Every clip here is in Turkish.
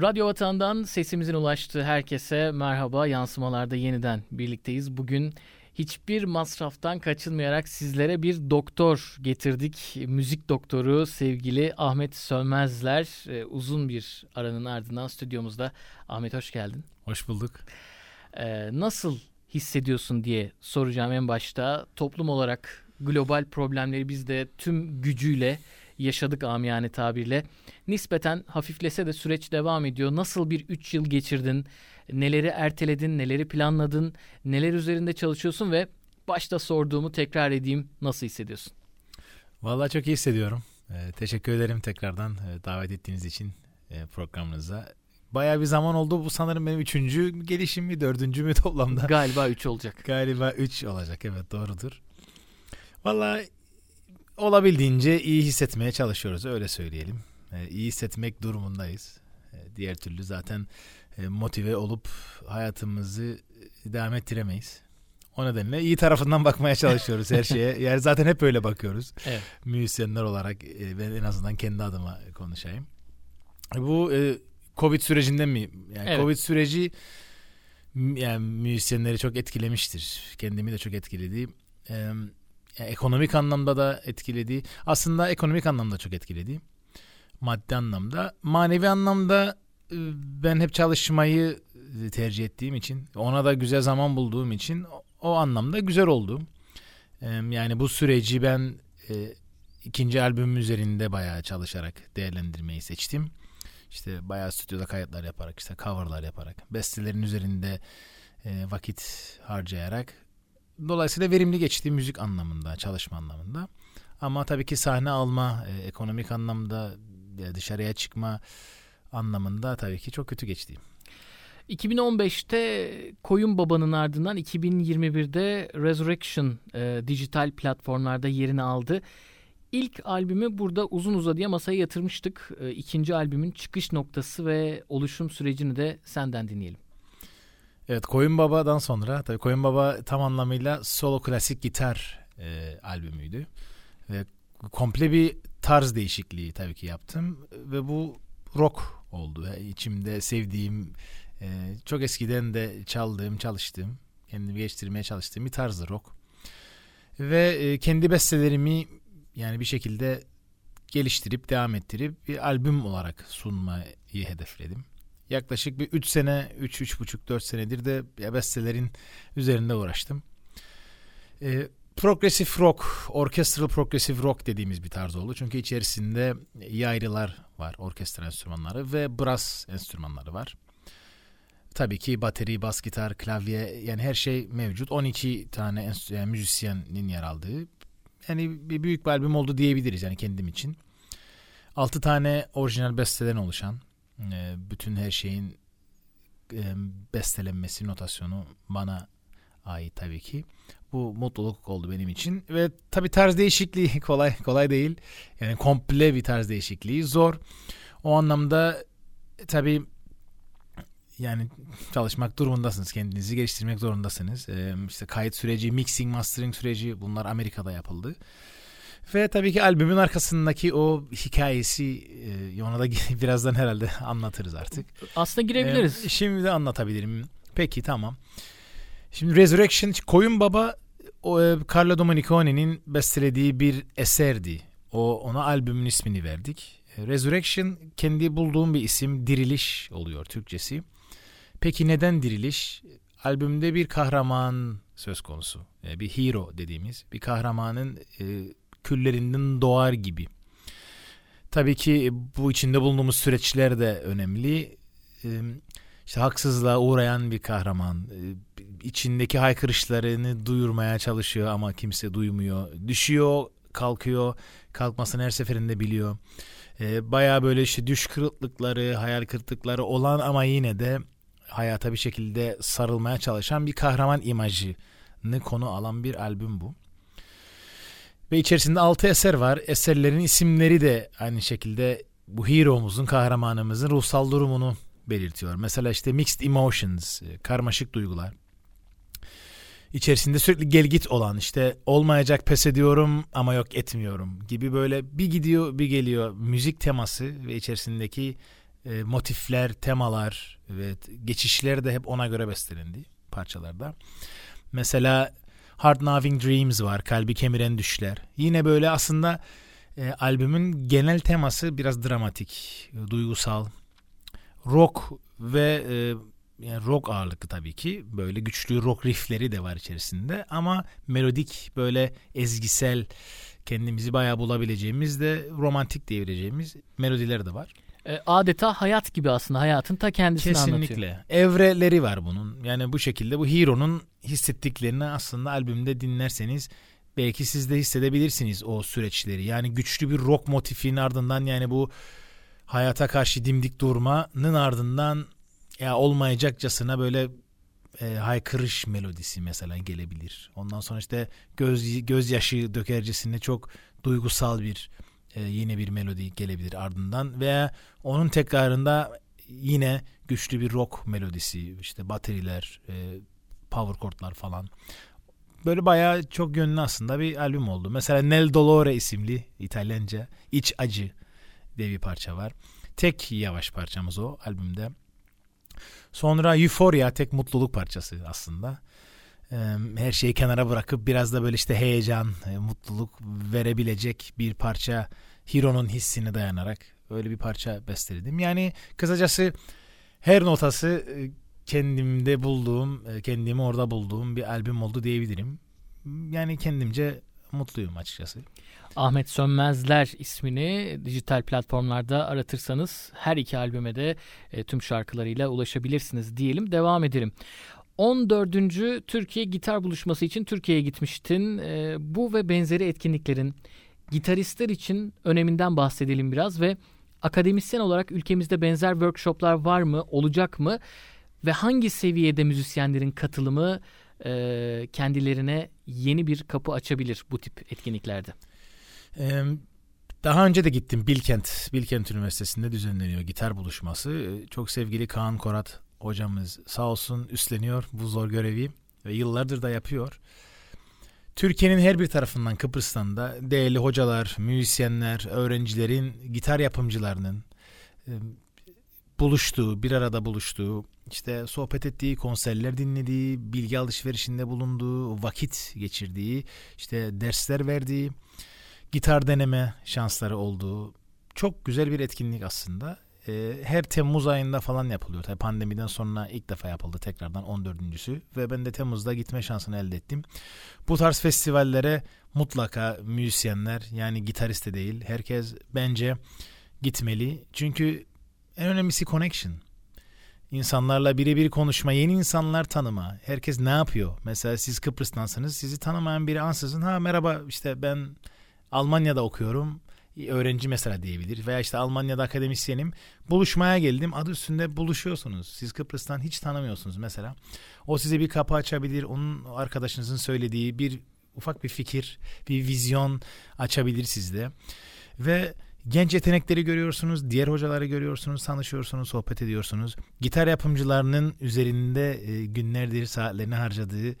Radyo Vatan'dan sesimizin ulaştığı herkese merhaba. Yansımalarda yeniden birlikteyiz. Bugün hiçbir masraftan kaçınmayarak sizlere bir doktor getirdik. Müzik doktoru sevgili Ahmet Sönmezler. Ee, uzun bir aranın ardından stüdyomuzda. Ahmet hoş geldin. Hoş bulduk. Ee, nasıl hissediyorsun diye soracağım en başta. Toplum olarak global problemleri biz de tüm gücüyle yaşadık amiyane tabirle. Nispeten hafiflese de süreç devam ediyor. Nasıl bir 3 yıl geçirdin? Neleri erteledin, neleri planladın, neler üzerinde çalışıyorsun ve başta sorduğumu tekrar edeyim. Nasıl hissediyorsun? Vallahi çok iyi hissediyorum. Ee, teşekkür ederim tekrardan e, davet ettiğiniz için e, programınıza. Bayağı bir zaman oldu. Bu sanırım benim üçüncü gelişim mi, dördüncü mü toplamda? Galiba üç olacak. Galiba üç olacak, evet doğrudur. Vallahi olabildiğince iyi hissetmeye çalışıyoruz öyle söyleyelim. E, iyi hissetmek durumundayız. E, diğer türlü zaten e, motive olup hayatımızı devam ettiremeyiz. O nedenle iyi tarafından bakmaya çalışıyoruz her şeye. Yani zaten hep öyle bakıyoruz. Evet. Müzisyenler olarak e, ben en azından kendi adıma konuşayım. Bu e, Covid sürecinde mi? Yani Evet. Covid süreci yani müzisyenleri çok etkilemiştir. Kendimi de çok etkiledi. E, ekonomik anlamda da etkiledi. Aslında ekonomik anlamda çok etkiledi. Maddi anlamda. Manevi anlamda e, ben hep çalışmayı e, tercih ettiğim için, ona da güzel zaman bulduğum için o, anlamda güzel oldu. Yani bu süreci ben e, ikinci albümüm üzerinde bayağı çalışarak değerlendirmeyi seçtim. İşte bayağı stüdyoda kayıtlar yaparak, işte coverlar yaparak, bestelerin üzerinde vakit harcayarak Dolayısıyla verimli geçti müzik anlamında, çalışma anlamında. Ama tabii ki sahne alma, e, ekonomik anlamda e, dışarıya çıkma anlamında tabii ki çok kötü geçti. 2015'te Koyun Baba'nın ardından 2021'de Resurrection e, dijital platformlarda yerini aldı. İlk albümü burada uzun uzadıya masaya yatırmıştık. E, ikinci albümün çıkış noktası ve oluşum sürecini de senden dinleyelim. Evet Koyun Baba'dan sonra tabii Koyun Baba tam anlamıyla solo klasik gitar e, albümüydü. Ve komple bir tarz değişikliği tabii ki yaptım. Ve bu rock oldu. Yani içimde sevdiğim, e, çok eskiden de çaldığım, çalıştığım, kendimi geliştirmeye çalıştığım bir tarzdı rock. Ve e, kendi bestelerimi yani bir şekilde geliştirip devam ettirip bir albüm olarak sunmayı hedefledim. Yaklaşık bir 3 sene, 3 üç, buçuk 4 senedir de bestelerin üzerinde uğraştım. E, progresif rock, orkestral progresif rock dediğimiz bir tarz oldu. Çünkü içerisinde yaylılar var, orkestra enstrümanları ve brass enstrümanları var. Tabii ki bateri, bas gitar, klavye yani her şey mevcut. 12 tane yani müzisyenin yer aldığı yani bir büyük bir albüm oldu diyebiliriz yani kendim için. 6 tane orijinal besteden oluşan e, bütün her şeyin e, bestelenmesi, notasyonu bana ait tabii ki. Bu mutluluk oldu benim için ve tabii tarz değişikliği kolay kolay değil. Yani komple bir tarz değişikliği zor. O anlamda e, tabii yani çalışmak durumundasınız. Kendinizi geliştirmek zorundasınız. Ee, işte kayıt süreci, mixing, mastering süreci bunlar Amerika'da yapıldı. Ve tabii ki albümün arkasındaki o hikayesi e, ona da birazdan herhalde anlatırız artık. Aslında girebiliriz. Ee, şimdi de anlatabilirim. Peki tamam. Şimdi Resurrection Koyun Baba o, e, Carlo Dominicone'nin bestelediği bir eserdi. O ona albümün ismini verdik. E, Resurrection kendi bulduğum bir isim diriliş oluyor Türkçesi. Peki neden diriliş? Albümde bir kahraman söz konusu. E, bir hero dediğimiz bir kahramanın e, küllerinden doğar gibi. Tabii ki bu içinde bulunduğumuz süreçler de önemli. İşte haksızlığa uğrayan bir kahraman. İçindeki haykırışlarını duyurmaya çalışıyor ama kimse duymuyor. Düşüyor, kalkıyor. Kalkmasını her seferinde biliyor. Baya böyle işte düş kırıklıkları, hayal kırıklıkları olan ama yine de hayata bir şekilde sarılmaya çalışan bir kahraman imajını konu alan bir albüm bu. Ve içerisinde 6 eser var. Eserlerin isimleri de aynı şekilde bu hero'muzun, kahramanımızın ruhsal durumunu belirtiyor. Mesela işte mixed emotions, karmaşık duygular. İçerisinde sürekli gel git olan işte olmayacak pes ediyorum ama yok etmiyorum gibi böyle bir gidiyor bir geliyor müzik teması ve içerisindeki e, motifler, temalar ve geçişler de hep ona göre bestelendi parçalarda. Mesela Hard Gnawing Dreams var, Kalbi Kemiren Düşler. Yine böyle aslında e, albümün genel teması biraz dramatik, duygusal, rock ve e, yani rock ağırlıklı tabii ki. Böyle güçlü rock riffleri de var içerisinde ama melodik böyle ezgisel kendimizi bayağı bulabileceğimiz de romantik diyebileceğimiz melodiler de var. E, adeta hayat gibi aslında hayatın ta kendisini Kesinlikle. anlatıyor. Kesinlikle. Evreleri var bunun. Yani bu şekilde bu Hero'nun hissettiklerini aslında albümde dinlerseniz belki siz de hissedebilirsiniz o süreçleri. Yani güçlü bir rock motifinin ardından yani bu hayata karşı dimdik durmanın ardından ya olmayacakçasına böyle e, haykırış melodisi mesela gelebilir. Ondan sonra işte göz gözyaşı dökercesine çok duygusal bir e, yine bir melodi gelebilir ardından veya onun tekrarında yine güçlü bir rock melodisi işte bateriler, e, power chordlar falan. Böyle bayağı çok yönlü aslında bir albüm oldu. Mesela Nel Dolore isimli İtalyanca İç Acı diye bir parça var. Tek yavaş parçamız o albümde. Sonra Euphoria tek mutluluk parçası aslında. Her şeyi kenara bırakıp biraz da böyle işte heyecan, e, mutluluk verebilecek bir parça Hiro'nun hissine dayanarak öyle bir parça besteledim. Yani kısacası her notası e, kendimde bulduğum, e, kendimi orada bulduğum bir albüm oldu diyebilirim. Yani kendimce mutluyum açıkçası. Ahmet Sönmezler ismini dijital platformlarda aratırsanız her iki albüme de tüm şarkılarıyla ulaşabilirsiniz diyelim. Devam edelim. 14. Türkiye Gitar Buluşması için Türkiye'ye gitmiştin. E, bu ve benzeri etkinliklerin gitaristler için öneminden bahsedelim biraz ve akademisyen olarak ülkemizde benzer workshoplar var mı, olacak mı ve hangi seviyede müzisyenlerin katılımı e, kendilerine yeni bir kapı açabilir bu tip etkinliklerde? Ee, daha önce de gittim Bilkent, Bilkent Üniversitesi'nde düzenleniyor gitar buluşması. Çok sevgili Kaan Korat hocamız sağ olsun üstleniyor bu zor görevi ve yıllardır da yapıyor. Türkiye'nin her bir tarafından Kıbrıs'tan da değerli hocalar, müzisyenler, öğrencilerin, gitar yapımcılarının buluştuğu, bir arada buluştuğu, işte sohbet ettiği, konserler dinlediği, bilgi alışverişinde bulunduğu, vakit geçirdiği, işte dersler verdiği, gitar deneme şansları olduğu çok güzel bir etkinlik aslında. Ee, her Temmuz ayında falan yapılıyor. Tabii pandemiden sonra ilk defa yapıldı tekrardan 14.sü ve ben de Temmuz'da gitme şansını elde ettim. Bu tarz festivallere mutlaka müzisyenler yani gitarist de değil herkes bence gitmeli. Çünkü en önemlisi connection. İnsanlarla birebir konuşma, yeni insanlar tanıma. Herkes ne yapıyor? Mesela siz Kıbrıs'tansınız. Sizi tanımayan biri ansızın ha merhaba işte ben Almanya'da okuyorum. Öğrenci mesela diyebilir. Veya işte Almanya'da akademisyenim. Buluşmaya geldim. Adı üstünde buluşuyorsunuz. Siz Kıbrıs'tan hiç tanımıyorsunuz mesela. O size bir kapı açabilir. Onun arkadaşınızın söylediği bir ufak bir fikir, bir vizyon açabilir sizde. Ve genç yetenekleri görüyorsunuz, diğer hocaları görüyorsunuz, tanışıyorsunuz, sohbet ediyorsunuz. Gitar yapımcılarının üzerinde e, günlerdir saatlerini harcadığı,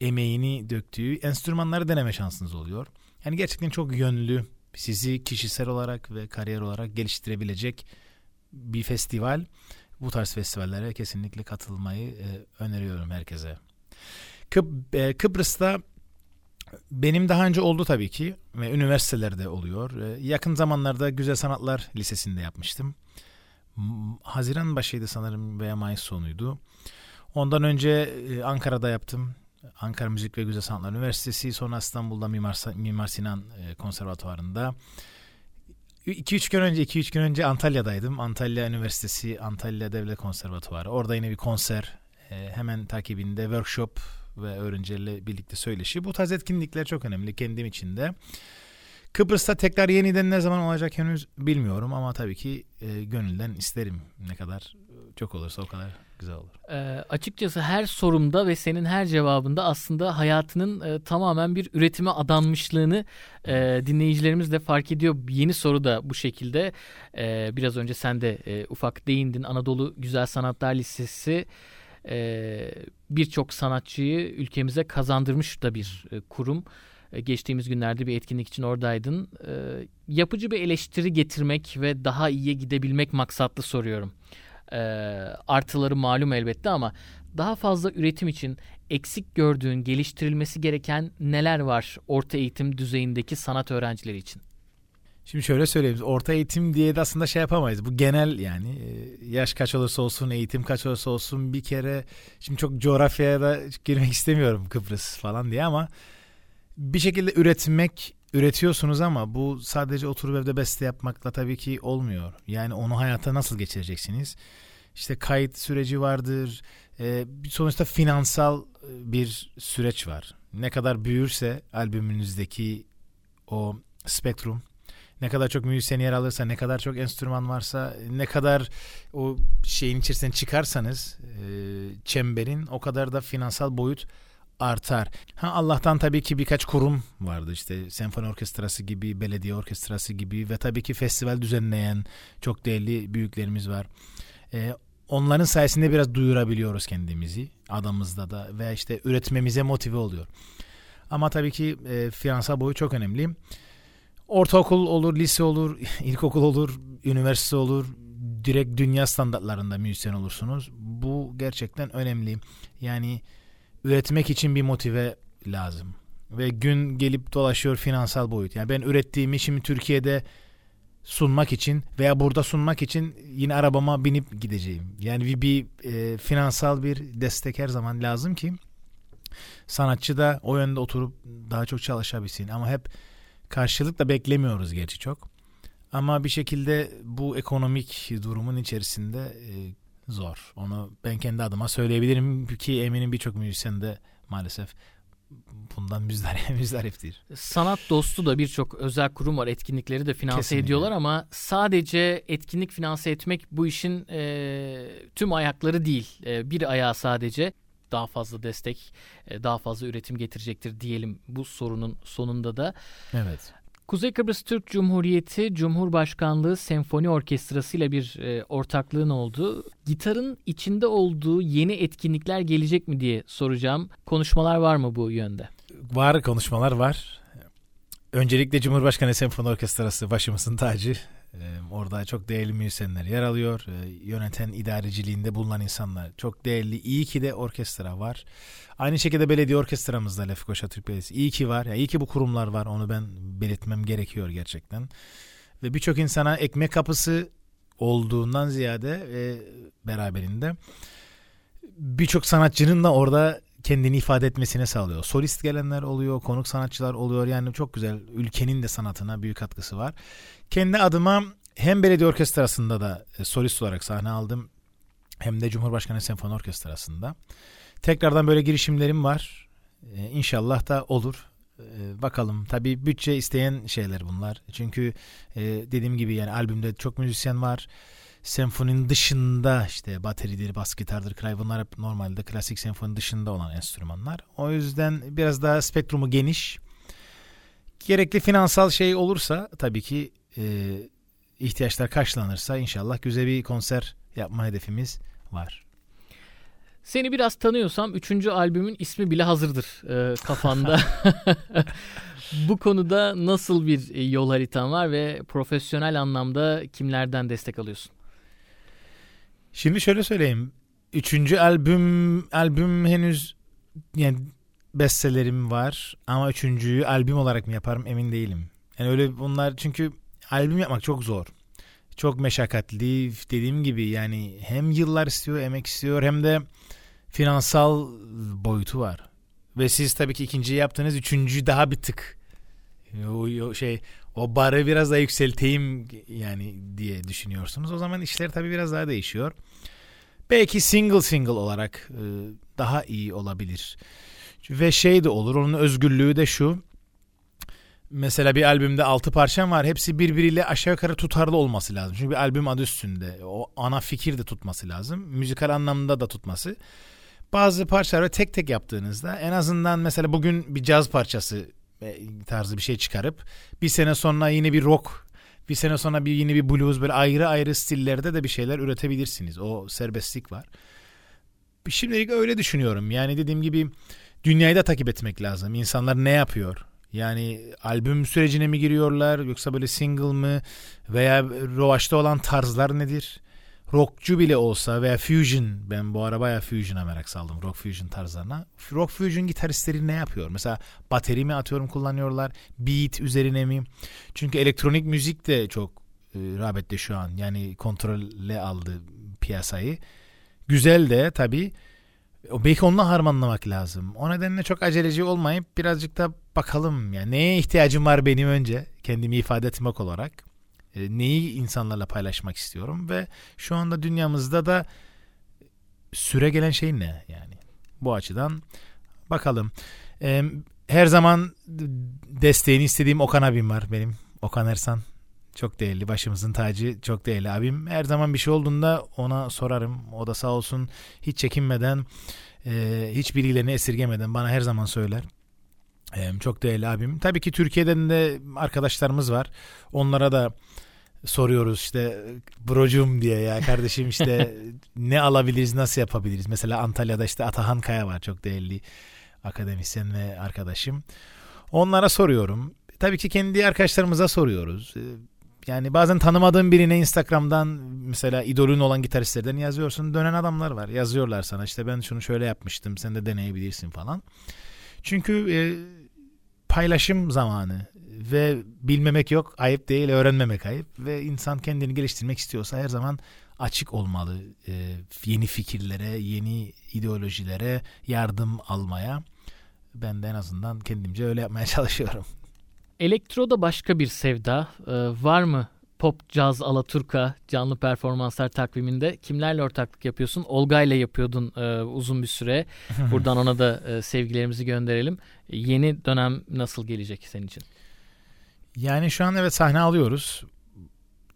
emeğini döktüğü enstrümanları deneme şansınız oluyor. Yani gerçekten çok yönlü, sizi kişisel olarak ve kariyer olarak geliştirebilecek bir festival. Bu tarz festivallere kesinlikle katılmayı e, öneriyorum herkese. Kıb e, Kıbrıs'ta benim daha önce oldu tabii ki ve üniversitelerde oluyor. E, yakın zamanlarda Güzel Sanatlar Lisesi'nde yapmıştım. Haziran başıydı sanırım veya Mayıs sonuydu. Ondan önce e, Ankara'da yaptım. Ankara Müzik ve Güzel Sanatlar Üniversitesi sonra İstanbul'da Mimar, Mimar Sinan e, Konservatuvarı'nda 2-3 gün önce 2-3 gün önce Antalya'daydım. Antalya Üniversitesi Antalya Devlet Konservatuvarı. Orada yine bir konser e, hemen takibinde workshop ve öğrencilerle birlikte söyleşi. Bu tarz etkinlikler çok önemli kendim için de. Kıbrıs'ta tekrar yeniden ne zaman olacak henüz bilmiyorum ama tabii ki e, gönülden isterim. Ne kadar çok olursa o kadar güzel olur. E, açıkçası her sorumda ve senin her cevabında aslında hayatının e, tamamen bir üretime adanmışlığını e, dinleyicilerimiz de fark ediyor. Yeni soru da bu şekilde. E, biraz önce sen de e, ufak değindin. Anadolu Güzel Sanatlar Lisesi e, birçok sanatçıyı ülkemize kazandırmış da bir e, kurum. E, geçtiğimiz günlerde bir etkinlik için oradaydın. E, yapıcı bir eleştiri getirmek ve daha iyiye gidebilmek maksatlı soruyorum. E, artıları malum elbette ama daha fazla üretim için eksik gördüğün, geliştirilmesi gereken neler var orta eğitim düzeyindeki sanat öğrencileri için? Şimdi şöyle söyleyeyim. Orta eğitim diye de aslında şey yapamayız. Bu genel yani yaş kaç olursa olsun, eğitim kaç olursa olsun bir kere şimdi çok coğrafyaya da girmek istemiyorum Kıbrıs falan diye ama bir şekilde üretmek üretiyorsunuz ama bu sadece oturup evde beste yapmakla tabii ki olmuyor. Yani onu hayata nasıl geçireceksiniz? İşte kayıt süreci vardır. Ee, sonuçta finansal e, bir süreç var. Ne kadar büyürse albümünüzdeki o spektrum ne kadar çok müzisyen yer alırsa, ne kadar çok enstrüman varsa, ne kadar o şeyin içerisinden çıkarsanız e, çemberin o kadar da finansal boyut artar. Ha Allah'tan tabii ki birkaç kurum vardı işte senfoni orkestrası gibi, belediye orkestrası gibi ve tabii ki festival düzenleyen çok değerli büyüklerimiz var. Ee, onların sayesinde biraz duyurabiliyoruz kendimizi adamızda da ve işte üretmemize motive oluyor. Ama tabii ki e, finansal boyu çok önemli. Ortaokul olur, lise olur, ilkokul olur, üniversite olur. Direkt dünya standartlarında müzisyen olursunuz. Bu gerçekten önemli. Yani üretmek için bir motive lazım. Ve gün gelip dolaşıyor finansal boyut. Yani ben ürettiğimi şimdi Türkiye'de sunmak için veya burada sunmak için yine arabama binip gideceğim. Yani bir, bir e, finansal bir destek her zaman lazım ki sanatçı da o yönde oturup daha çok çalışabilsin. Ama hep karşılık da beklemiyoruz gerçi çok. Ama bir şekilde bu ekonomik durumun içerisinde e, zor. Onu ben kendi adıma söyleyebilirim ki eminim birçok müzisyen de maalesef bundan müzdarip, müzdariptir. Sanat dostu da birçok özel kurum var. Etkinlikleri de finanse Kesinlikle. ediyorlar ama sadece etkinlik finanse etmek bu işin e, tüm ayakları değil. E, bir ayağı sadece daha fazla destek, daha fazla üretim getirecektir diyelim bu sorunun sonunda da. Evet. Kuzey Kıbrıs Türk Cumhuriyeti Cumhurbaşkanlığı Senfoni Orkestrası ile bir e, ortaklığın oldu. Gitarın içinde olduğu yeni etkinlikler gelecek mi diye soracağım. Konuşmalar var mı bu yönde? Var konuşmalar var. Öncelikle Cumhurbaşkanı Senfoni Orkestrası başımızın tacı. Orada çok değerli müzisyenler yer alıyor. Yöneten idareciliğinde bulunan insanlar çok değerli. İyi ki de orkestra var. Aynı şekilde belediye orkestramızda Lefkoşa Türk Belediyesi. İyi ki var. Yani iyi ki bu kurumlar var. Onu ben belirtmem gerekiyor gerçekten. Ve birçok insana ekmek kapısı olduğundan ziyade ve beraberinde birçok sanatçının da orada kendini ifade etmesine sağlıyor. Solist gelenler oluyor, konuk sanatçılar oluyor. Yani çok güzel. Ülkenin de sanatına büyük katkısı var. Kendi adıma hem belediye orkestrasında da e, solist olarak sahne aldım. Hem de Cumhurbaşkanı Senfoni Orkestrası'nda. Tekrardan böyle girişimlerim var. Ee, inşallah da olur. Ee, bakalım. Tabii bütçe isteyen şeyler bunlar. Çünkü e, dediğim gibi yani albümde çok müzisyen var. Senfoninin dışında işte bateridir, bas gitardır, klavye bunlar hep normalde klasik senfoni dışında olan enstrümanlar. O yüzden biraz daha spektrumu geniş. Gerekli finansal şey olursa tabii ki e, ihtiyaçlar karşılanırsa inşallah güzel bir konser yapma hedefimiz var. Seni biraz tanıyorsam üçüncü albümün ismi bile hazırdır e, kafanda. Bu konuda nasıl bir yol haritan var ve profesyonel anlamda kimlerden destek alıyorsun? Şimdi şöyle söyleyeyim. Üçüncü albüm albüm henüz yani bestelerim var ama üçüncüyü albüm olarak mı yaparım emin değilim. Yani öyle bunlar çünkü albüm yapmak çok zor. Çok meşakkatli dediğim gibi yani hem yıllar istiyor, emek istiyor hem de finansal boyutu var. Ve siz tabii ki ikinciyi yaptınız, üçüncü daha bir tık o şey o barı biraz daha yükselteyim yani diye düşünüyorsunuz. O zaman işler tabii biraz daha değişiyor. Belki single single olarak e, daha iyi olabilir. Ve şey de olur onun özgürlüğü de şu. Mesela bir albümde altı parçam var. Hepsi birbiriyle aşağı yukarı tutarlı olması lazım. Çünkü bir albüm adı üstünde. O ana fikir de tutması lazım. Müzikal anlamda da tutması. Bazı parçaları tek tek yaptığınızda en azından mesela bugün bir caz parçası tarzı bir şey çıkarıp bir sene sonra yine bir rock bir sene sonra bir yine bir blues böyle ayrı ayrı stillerde de bir şeyler üretebilirsiniz. O serbestlik var. Şimdilik öyle düşünüyorum. Yani dediğim gibi dünyayı da takip etmek lazım. İnsanlar ne yapıyor? Yani albüm sürecine mi giriyorlar yoksa böyle single mı veya rovaşta olan tarzlar nedir? Rockçu bile olsa veya fusion ben bu ara bayağı fusion'a merak saldım rock fusion tarzlarına. Rock fusion gitaristleri ne yapıyor? Mesela bateri mi atıyorum kullanıyorlar? Beat üzerine mi? Çünkü elektronik müzik de çok e, rağbette şu an. Yani kontrolle aldı piyasayı. Güzel de tabii belki onunla harmanlamak lazım. O nedenle çok aceleci olmayıp birazcık da bakalım yani neye ihtiyacım var benim önce kendimi ifade etmek olarak. E, neyi insanlarla paylaşmak istiyorum ve şu anda dünyamızda da süre gelen şey ne yani. Bu açıdan bakalım. E, her zaman desteğini istediğim Okan abim var benim. Okan Ersan çok değerli başımızın tacı çok değerli abim. Her zaman bir şey olduğunda ona sorarım. O da sağ olsun hiç çekinmeden e, hiç bilgilerini esirgemeden bana her zaman söyler. Çok değerli abim. Tabii ki Türkiye'den de arkadaşlarımız var. Onlara da soruyoruz işte brocum diye ya kardeşim işte ne alabiliriz nasıl yapabiliriz. Mesela Antalya'da işte Atahan Kaya var çok değerli akademisyen ve arkadaşım. Onlara soruyorum. Tabii ki kendi arkadaşlarımıza soruyoruz. E, yani bazen tanımadığın birine Instagram'dan mesela idolün olan gitaristlerden yazıyorsun. Dönen adamlar var. Yazıyorlar sana işte ben şunu şöyle yapmıştım. Sen de deneyebilirsin falan. Çünkü e, paylaşım zamanı ve bilmemek yok. Ayıp değil. Öğrenmemek ayıp. Ve insan kendini geliştirmek istiyorsa her zaman açık olmalı. E, yeni fikirlere, yeni ideolojilere yardım almaya. Ben de en azından kendimce öyle yapmaya çalışıyorum. Elektro da başka bir sevda. Ee, var mı pop, caz, alaturka canlı performanslar takviminde kimlerle ortaklık yapıyorsun? Olga ile yapıyordun e, uzun bir süre. Buradan ona da e, sevgilerimizi gönderelim. Yeni dönem nasıl gelecek senin için? Yani şu an evet sahne alıyoruz.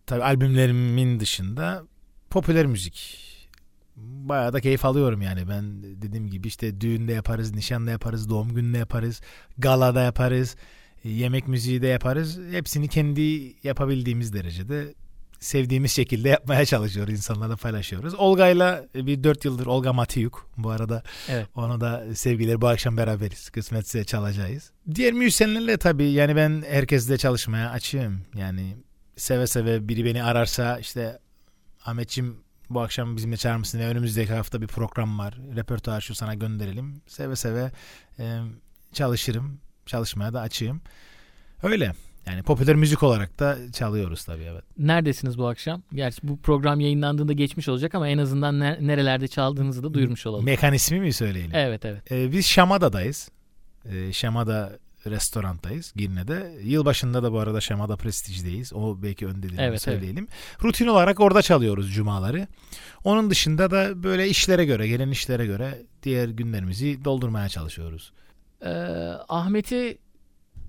Tabii albümlerimin dışında popüler müzik. Bayağı da keyif alıyorum yani. Ben dediğim gibi işte düğünde yaparız, nişanda yaparız, doğum gününde yaparız, galada yaparız yemek müziği de yaparız. Hepsini kendi yapabildiğimiz derecede sevdiğimiz şekilde yapmaya çalışıyoruz. insanlarla paylaşıyoruz. Olga'yla bir dört yıldır Olga Matiyuk. Bu arada evet. ona da sevgiler bu akşam beraberiz. Kısmetse çalacağız. Diğer müzisyenlerle tabii yani ben herkesle çalışmaya açığım. Yani seve seve biri beni ararsa işte Ahmetçim bu akşam bizimle çağır mısın? Önümüzdeki hafta bir program var. Repertuar şu sana gönderelim. Seve seve e, çalışırım çalışmaya da açığım. Öyle. Yani popüler müzik olarak da çalıyoruz tabii evet. Neredesiniz bu akşam? Gerçi bu program yayınlandığında geçmiş olacak ama en azından ne, nerelerde çaldığınızı da duyurmuş olalım. Mekanizmi mi söyleyelim? Evet evet. Ee, biz Şamada'dayız. Ee, Şamada restorandayız Girne'de. Yılbaşında da bu arada Şamada Prestige'deyiz. O belki öndedir evet, söyleyelim. Evet. Rutin olarak orada çalıyoruz cumaları. Onun dışında da böyle işlere göre, gelen işlere göre diğer günlerimizi doldurmaya çalışıyoruz. Ee, Ahmet'i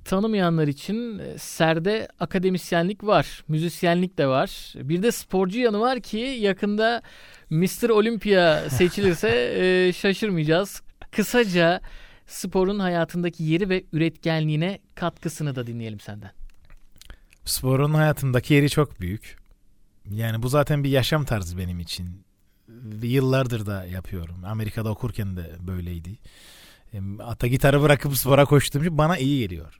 tanımayanlar için e, Ser'de akademisyenlik var, müzisyenlik de var. Bir de sporcu yanı var ki yakında Mr. Olympia seçilirse e, şaşırmayacağız. Kısaca sporun hayatındaki yeri ve üretkenliğine katkısını da dinleyelim senden. Sporun hayatımdaki yeri çok büyük. Yani bu zaten bir yaşam tarzı benim için. Yıllardır da yapıyorum. Amerika'da okurken de böyleydi. Hatta gitarı bırakıp spora koştuğum bana iyi geliyor.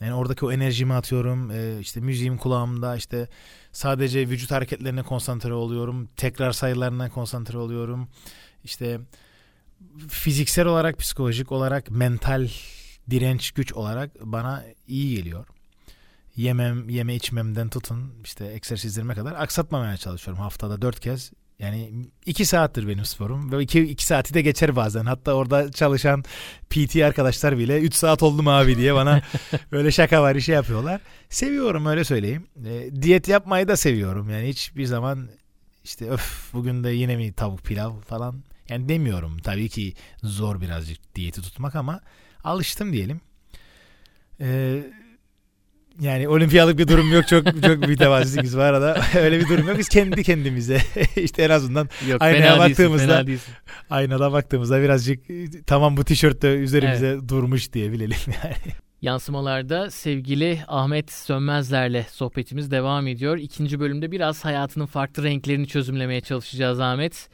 Yani oradaki o enerjimi atıyorum. E, işte müziğim kulağımda işte sadece vücut hareketlerine konsantre oluyorum. Tekrar sayılarına konsantre oluyorum. İşte fiziksel olarak, psikolojik olarak, mental direnç güç olarak bana iyi geliyor. Yemem, yeme içmemden tutun işte egzersizlerime kadar aksatmamaya çalışıyorum. Haftada dört kez yani iki saattir benim sporum ve iki, iki saati de geçer bazen. Hatta orada çalışan PT arkadaşlar bile 3 saat oldu mu abi diye bana böyle şaka var işe yapıyorlar. Seviyorum öyle söyleyeyim. E, diyet yapmayı da seviyorum. Yani hiçbir zaman işte öf bugün de yine mi tavuk pilav falan. Yani demiyorum tabii ki zor birazcık diyeti tutmak ama alıştım diyelim. Eee yani olimpiyalık bir durum yok. Çok çok mütevazısınız bu arada. Öyle bir durum yok. Biz kendi kendimize işte en azından yok, aynaya baktığımızda değilsin, aynada baktığımızda birazcık tamam bu tişört de üzerimize evet. durmuş diye bilelim yani. Yansımalarda sevgili Ahmet Sönmezler'le sohbetimiz devam ediyor. İkinci bölümde biraz hayatının farklı renklerini çözümlemeye çalışacağız Ahmet.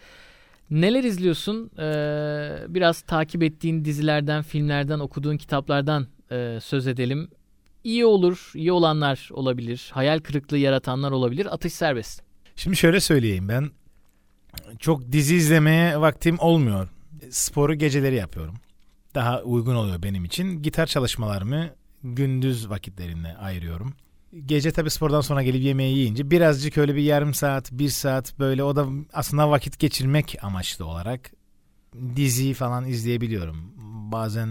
Neler izliyorsun? Ee, biraz takip ettiğin dizilerden, filmlerden, okuduğun kitaplardan e, söz edelim. İyi olur, iyi olanlar olabilir, hayal kırıklığı yaratanlar olabilir. Atış serbest. Şimdi şöyle söyleyeyim ben çok dizi izlemeye vaktim olmuyor. Sporu geceleri yapıyorum. Daha uygun oluyor benim için. Gitar çalışmalarımı gündüz vakitlerinde ayırıyorum. Gece tabi spordan sonra gelip yemeği yiyince birazcık öyle bir yarım saat, bir saat böyle o da aslında vakit geçirmek amaçlı olarak dizi falan izleyebiliyorum. Bazen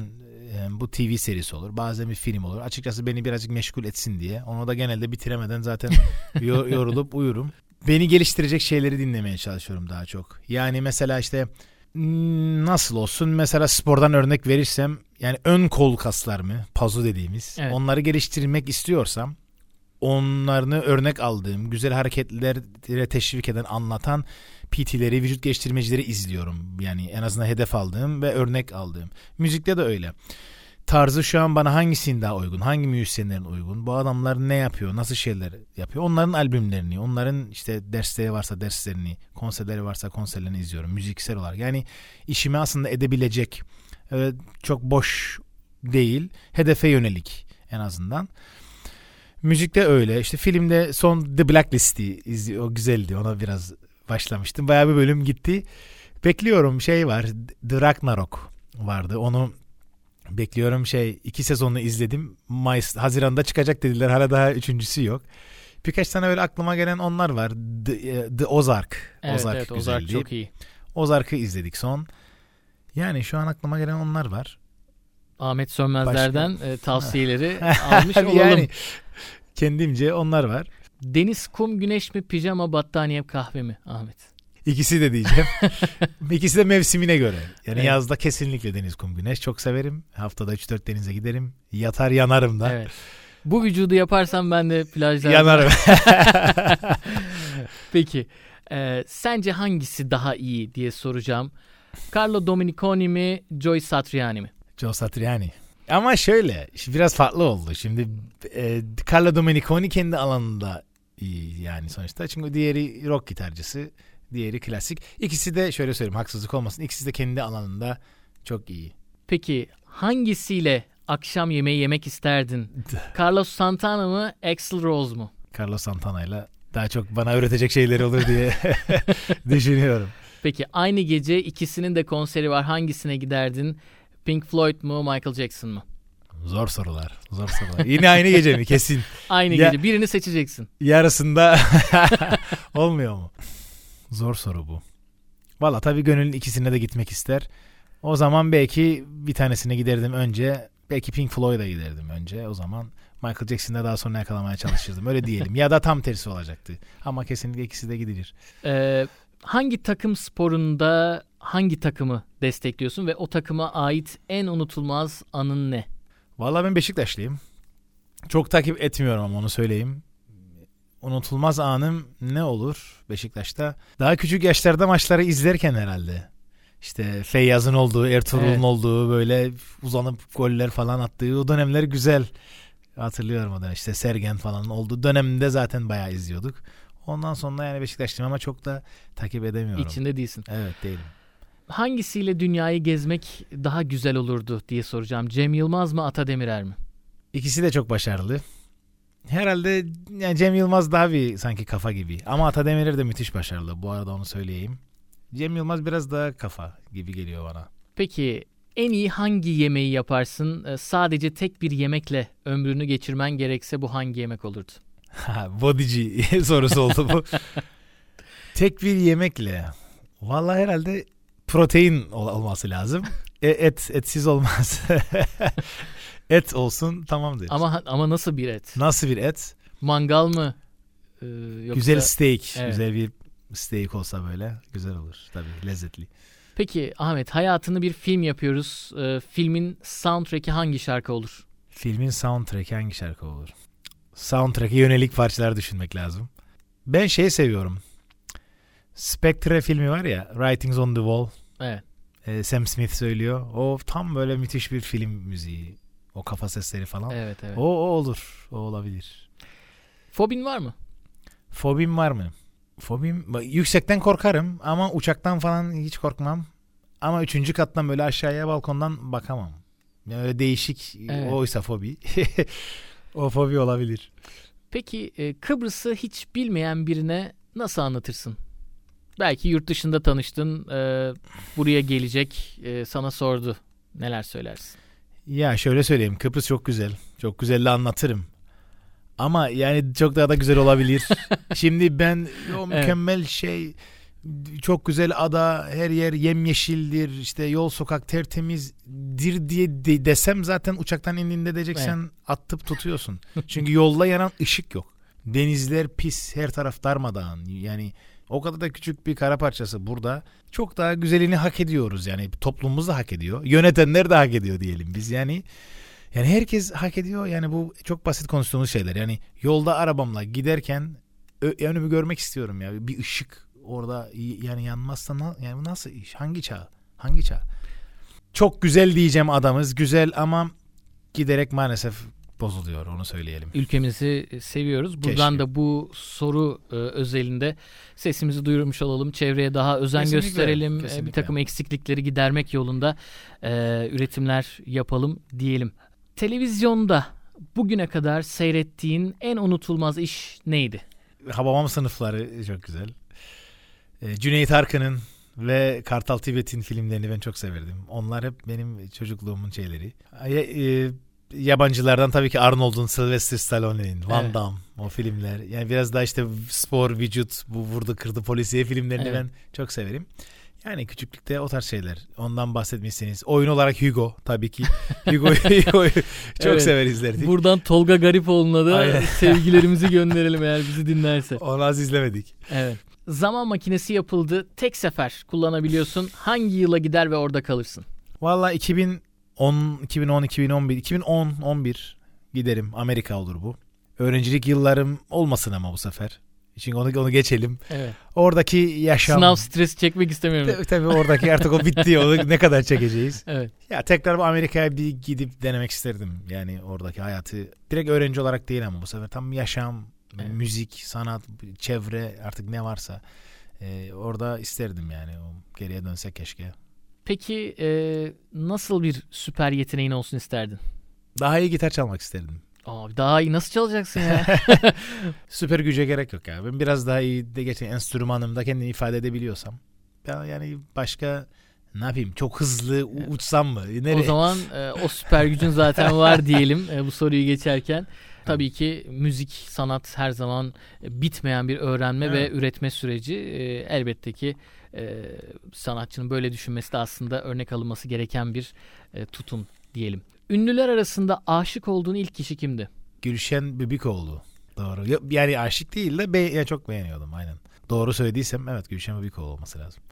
bu TV serisi olur. Bazen bir film olur. Açıkçası beni birazcık meşgul etsin diye. Onu da genelde bitiremeden zaten yorulup uyurum. Beni geliştirecek şeyleri dinlemeye çalışıyorum daha çok. Yani mesela işte nasıl olsun mesela spordan örnek verirsem yani ön kol kaslarımı pazu dediğimiz evet. onları geliştirmek istiyorsam onlarını örnek aldığım güzel hareketlere teşvik eden anlatan PT'leri vücut geliştirmecileri izliyorum. Yani en azından hedef aldığım ve örnek aldığım. Müzikte de öyle tarzı şu an bana hangisinin daha uygun? Hangi müzisyenlerin uygun? Bu adamlar ne yapıyor? Nasıl şeyler yapıyor? Onların albümlerini, onların işte dersleri varsa derslerini, konserleri varsa konserlerini izliyorum müziksel olarak. Yani işimi aslında edebilecek evet, çok boş değil, hedefe yönelik en azından. Müzikte öyle. İşte filmde son The Blacklist'i izliyor. O güzeldi. Ona biraz başlamıştım. Bayağı bir bölüm gitti. Bekliyorum şey var. The Ragnarok vardı. Onu Bekliyorum şey iki sezonunu izledim. Mayıs, Haziran'da çıkacak dediler. Hala daha üçüncüsü yok. Birkaç tane öyle aklıma gelen onlar var. The, e, The Ozark. Evet, Ozark evet Ozark çok iyi. Ozark'ı izledik son. Yani şu an aklıma gelen onlar var. Ahmet Sönmezler'den Başka... E, tavsiyeleri almış olalım. Yani kendimce onlar var. Deniz, kum, güneş mi, pijama, battaniye, kahve mi Ahmet? İkisi de diyeceğim. İkisi de mevsimine göre. Yani evet. yazda kesinlikle deniz, kum, güneş çok severim. Haftada 3-4 denize giderim. Yatar yanarım da. Evet. Bu vücudu yaparsam ben de plajlarda... Yanarım. Peki. E, sence hangisi daha iyi diye soracağım. Carlo Dominiconi mi, Joy Satriani mi? Joe Satriani. Ama şöyle, biraz farklı oldu. Şimdi e, Carlo Dominiconi kendi alanında yani sonuçta. Çünkü diğeri rock gitarcısı. Diğeri klasik. İkisi de şöyle söyleyeyim haksızlık olmasın. İkisi de kendi alanında çok iyi. Peki hangisiyle akşam yemeği yemek isterdin? Carlos Santana mı, Axl Rose mu? Carlos Santana ile daha çok bana öğretecek şeyleri olur diye düşünüyorum. Peki aynı gece ikisinin de konseri var. Hangisine giderdin? Pink Floyd mu, Michael Jackson mı? Zor sorular. Zor sorular. Yine aynı gece mi? Kesin. aynı ya, gece. Birini seçeceksin. Yarısında olmuyor mu? Zor soru bu. Valla tabii gönülün ikisine de gitmek ister. O zaman belki bir tanesine giderdim önce. Belki Pink Floyd'a giderdim önce. O zaman Michael Jackson'da daha sonra yakalamaya çalışırdım. Öyle diyelim. ya da tam tersi olacaktı. Ama kesinlikle ikisi de gidilir. Ee, hangi takım sporunda hangi takımı destekliyorsun ve o takıma ait en unutulmaz anın ne? Valla ben Beşiktaşlıyım. Çok takip etmiyorum ama onu söyleyeyim unutulmaz anım ne olur Beşiktaş'ta? Daha küçük yaşlarda maçları izlerken herhalde. İşte Feyyaz'ın olduğu, Ertuğrul'un evet. olduğu böyle uzanıp goller falan attığı o dönemler güzel. Hatırlıyorum o da işte Sergen falan olduğu döneminde zaten bayağı izliyorduk. Ondan sonra yani Beşiktaşlıyım ama çok da takip edemiyorum. İçinde değilsin. Evet değilim. Hangisiyle dünyayı gezmek daha güzel olurdu diye soracağım. Cem Yılmaz mı Ata Demirer mi? İkisi de çok başarılı herhalde yani Cem Yılmaz daha bir sanki kafa gibi. Ama Ata Demirer de müthiş başarılı. Bu arada onu söyleyeyim. Cem Yılmaz biraz daha kafa gibi geliyor bana. Peki en iyi hangi yemeği yaparsın? Ee, sadece tek bir yemekle ömrünü geçirmen gerekse bu hangi yemek olurdu? Bodyci sorusu oldu bu. tek bir yemekle. Vallahi herhalde protein ol- olması lazım. E, et etsiz olmaz. et olsun tamam deriz. Ama ama nasıl bir et? Nasıl bir et? Mangal mı? Ee, yoksa... Güzel steak. Evet. Güzel bir steak olsa böyle güzel olur tabii lezzetli. Peki Ahmet hayatını bir film yapıyoruz. Ee, filmin soundtrack'i hangi şarkı olur? Filmin soundtrack'i hangi şarkı olur? Soundtrack'e yönelik parçalar düşünmek lazım. Ben şey seviyorum. Spectre filmi var ya Writings on the Wall. Evet. Ee, Sam Smith söylüyor. O tam böyle müthiş bir film müziği. O kafa sesleri falan. Evet evet. O, o olur. O olabilir. Fobin var mı? Fobim var mı? Fobim yüksekten korkarım ama uçaktan falan hiç korkmam. Ama üçüncü kattan böyle aşağıya balkondan bakamam. Yani öyle değişik Evet. oysa fobi. o fobi olabilir. Peki e, Kıbrıs'ı hiç bilmeyen birine nasıl anlatırsın? Belki yurt dışında tanıştın, e, buraya gelecek, e, sana sordu. Neler söylersin? Ya şöyle söyleyeyim Kıbrıs çok güzel. Çok güzel de anlatırım. Ama yani çok daha da güzel olabilir. Şimdi ben o mükemmel şey çok güzel ada her yer yemyeşildir işte yol sokak tertemizdir diye de- desem zaten uçaktan indiğinde diyeceksen attıp tutuyorsun. Çünkü yolda yanan ışık yok. Denizler pis her taraf darmadağın yani o kadar da küçük bir kara parçası burada. Çok daha güzelini hak ediyoruz yani. Toplumumuz da hak ediyor. Yönetenler de hak ediyor diyelim biz. Yani yani herkes hak ediyor. Yani bu çok basit konuştuğumuz şeyler. Yani yolda arabamla giderken ö- yani bir görmek istiyorum ya. Bir ışık orada yani yanmazsa na- yani nasıl iş? Hangi çağ? Hangi çağ? Çok güzel diyeceğim adamız. Güzel ama giderek maalesef bozuluyor onu söyleyelim. Ülkemizi seviyoruz. Buradan Keşke. da bu soru e, özelinde sesimizi duyurmuş olalım. Çevreye daha özen Kesinlikle, gösterelim. E, Bir kesinlikle. takım eksiklikleri gidermek yolunda e, üretimler yapalım diyelim. Televizyonda bugüne kadar seyrettiğin en unutulmaz iş neydi? Hababam sınıfları çok güzel. Ee, Cüneyt Arkın'ın ve Kartal Tibet'in filmlerini ben çok severdim. Onlar hep benim çocukluğumun şeyleri. Ya- e, yabancılardan tabii ki Arnold'un, Sylvester Stallone'nin, Van Evet. Damme o filmler. Yani biraz daha işte spor, vücut, bu vurdu kırdı polisiye filmlerini Evet. ben çok severim. Yani küçüklükte o tarz şeyler. Ondan bahsetmişsiniz. Oyun olarak Hugo tabii ki. Hugo, Hugo'yu çok Evet. sever izlerdik. Buradan Tolga Garipoğlu'na da Aynen. sevgilerimizi gönderelim eğer bizi dinlerse. Onu az izlemedik. Evet. Zaman makinesi yapıldı. Tek sefer kullanabiliyorsun. Hangi yıla gider ve orada kalırsın? Valla 2010, 2010, 2011, 2010, 11 giderim. Amerika olur bu. Öğrencilik yıllarım olmasın ama bu sefer. Çünkü onu, onu geçelim. Evet. Oradaki yaşam. Sınav stresi çekmek istemiyorum. Tabii, tabii oradaki artık o bitti. Onu ne kadar çekeceğiz. Evet. Ya tekrar Amerika'ya bir gidip denemek isterdim. Yani oradaki hayatı. Direkt öğrenci olarak değil ama bu sefer tam yaşam, Evet. müzik, sanat, çevre artık ne varsa. Ee, orada isterdim yani. O geriye dönsek keşke. Peki e, nasıl bir süper yeteneğin olsun isterdin? Daha iyi gitar çalmak isterdim. Abi daha iyi nasıl çalacaksın ya? Süper güce gerek yok ya. Ben biraz daha iyi de geçen enstrümanımda kendimi ifade edebiliyorsam. Ben yani başka ne yapayım? Çok hızlı uçsam mı? Nereye? o zaman e, o süper gücün zaten var diyelim e, bu soruyu geçerken. Tabii ki müzik, sanat her zaman bitmeyen bir öğrenme Evet. ve üretme süreci. Elbette ki sanatçının böyle düşünmesi de aslında örnek alınması gereken bir tutum diyelim. Ünlüler arasında aşık olduğun ilk kişi kimdi? Gülşen Bibikoğlu. Doğru. Ya- Yani aşık değil de be ya çok beğeniyordum aynen. Doğru söylediysem evet Gülşen Bibikoğlu olması lazım.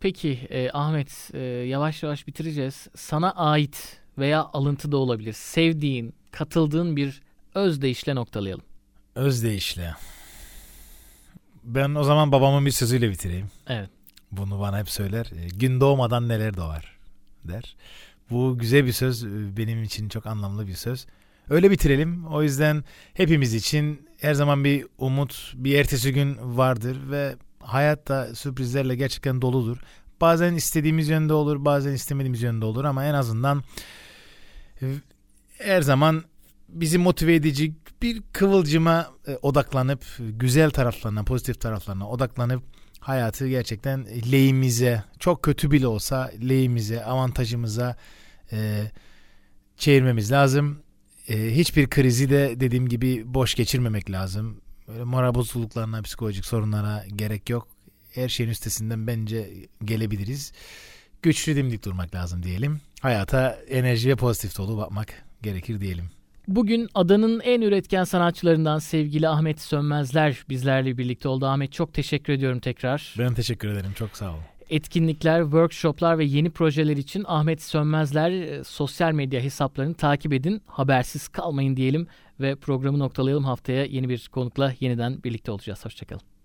Peki e, Ahmet e, yavaş yavaş bitireceğiz. Sana ait veya alıntı da olabilir. Sevdiğin, katıldığın bir özdeyişle noktalayalım. Özdeyişle. Ben o zaman babamın bir sözüyle bitireyim. Evet. Bunu bana hep söyler. E, Gün doğmadan neler doğar der. Bu güzel bir söz. e, Benim için çok anlamlı bir söz. Öyle bitirelim. O yüzden hepimiz için her zaman bir umut, bir ertesi gün vardır ve hayat da sürprizlerle gerçekten doludur. Bazen istediğimiz yönde olur, bazen istemediğimiz yönde olur ama en azından her zaman bizi motive edici bir kıvılcıma e, odaklanıp güzel taraflarına, pozitif taraflarına odaklanıp hayatı gerçekten lehimize, çok kötü bile olsa lehimize, avantajımıza e, çevirmemiz lazım. E, hiçbir krizi de dediğim gibi boş geçirmemek lazım. Böyle moral bozukluklarına, psikolojik sorunlara gerek yok. Her şeyin üstesinden bence gelebiliriz. Güçlü dimdik durmak lazım diyelim. Hayata enerji ve pozitif dolu bakmak gerekir diyelim. Bugün adanın en üretken sanatçılarından sevgili Ahmet Sönmezler bizlerle birlikte oldu. Ahmet çok teşekkür ediyorum tekrar. Ben teşekkür ederim. Çok sağ ol. Etkinlikler, workshoplar ve yeni projeler için Ahmet Sönmezler e, sosyal medya hesaplarını takip edin. Habersiz kalmayın diyelim ve programı noktalayalım. Haftaya yeni bir konukla yeniden birlikte olacağız. Hoşçakalın.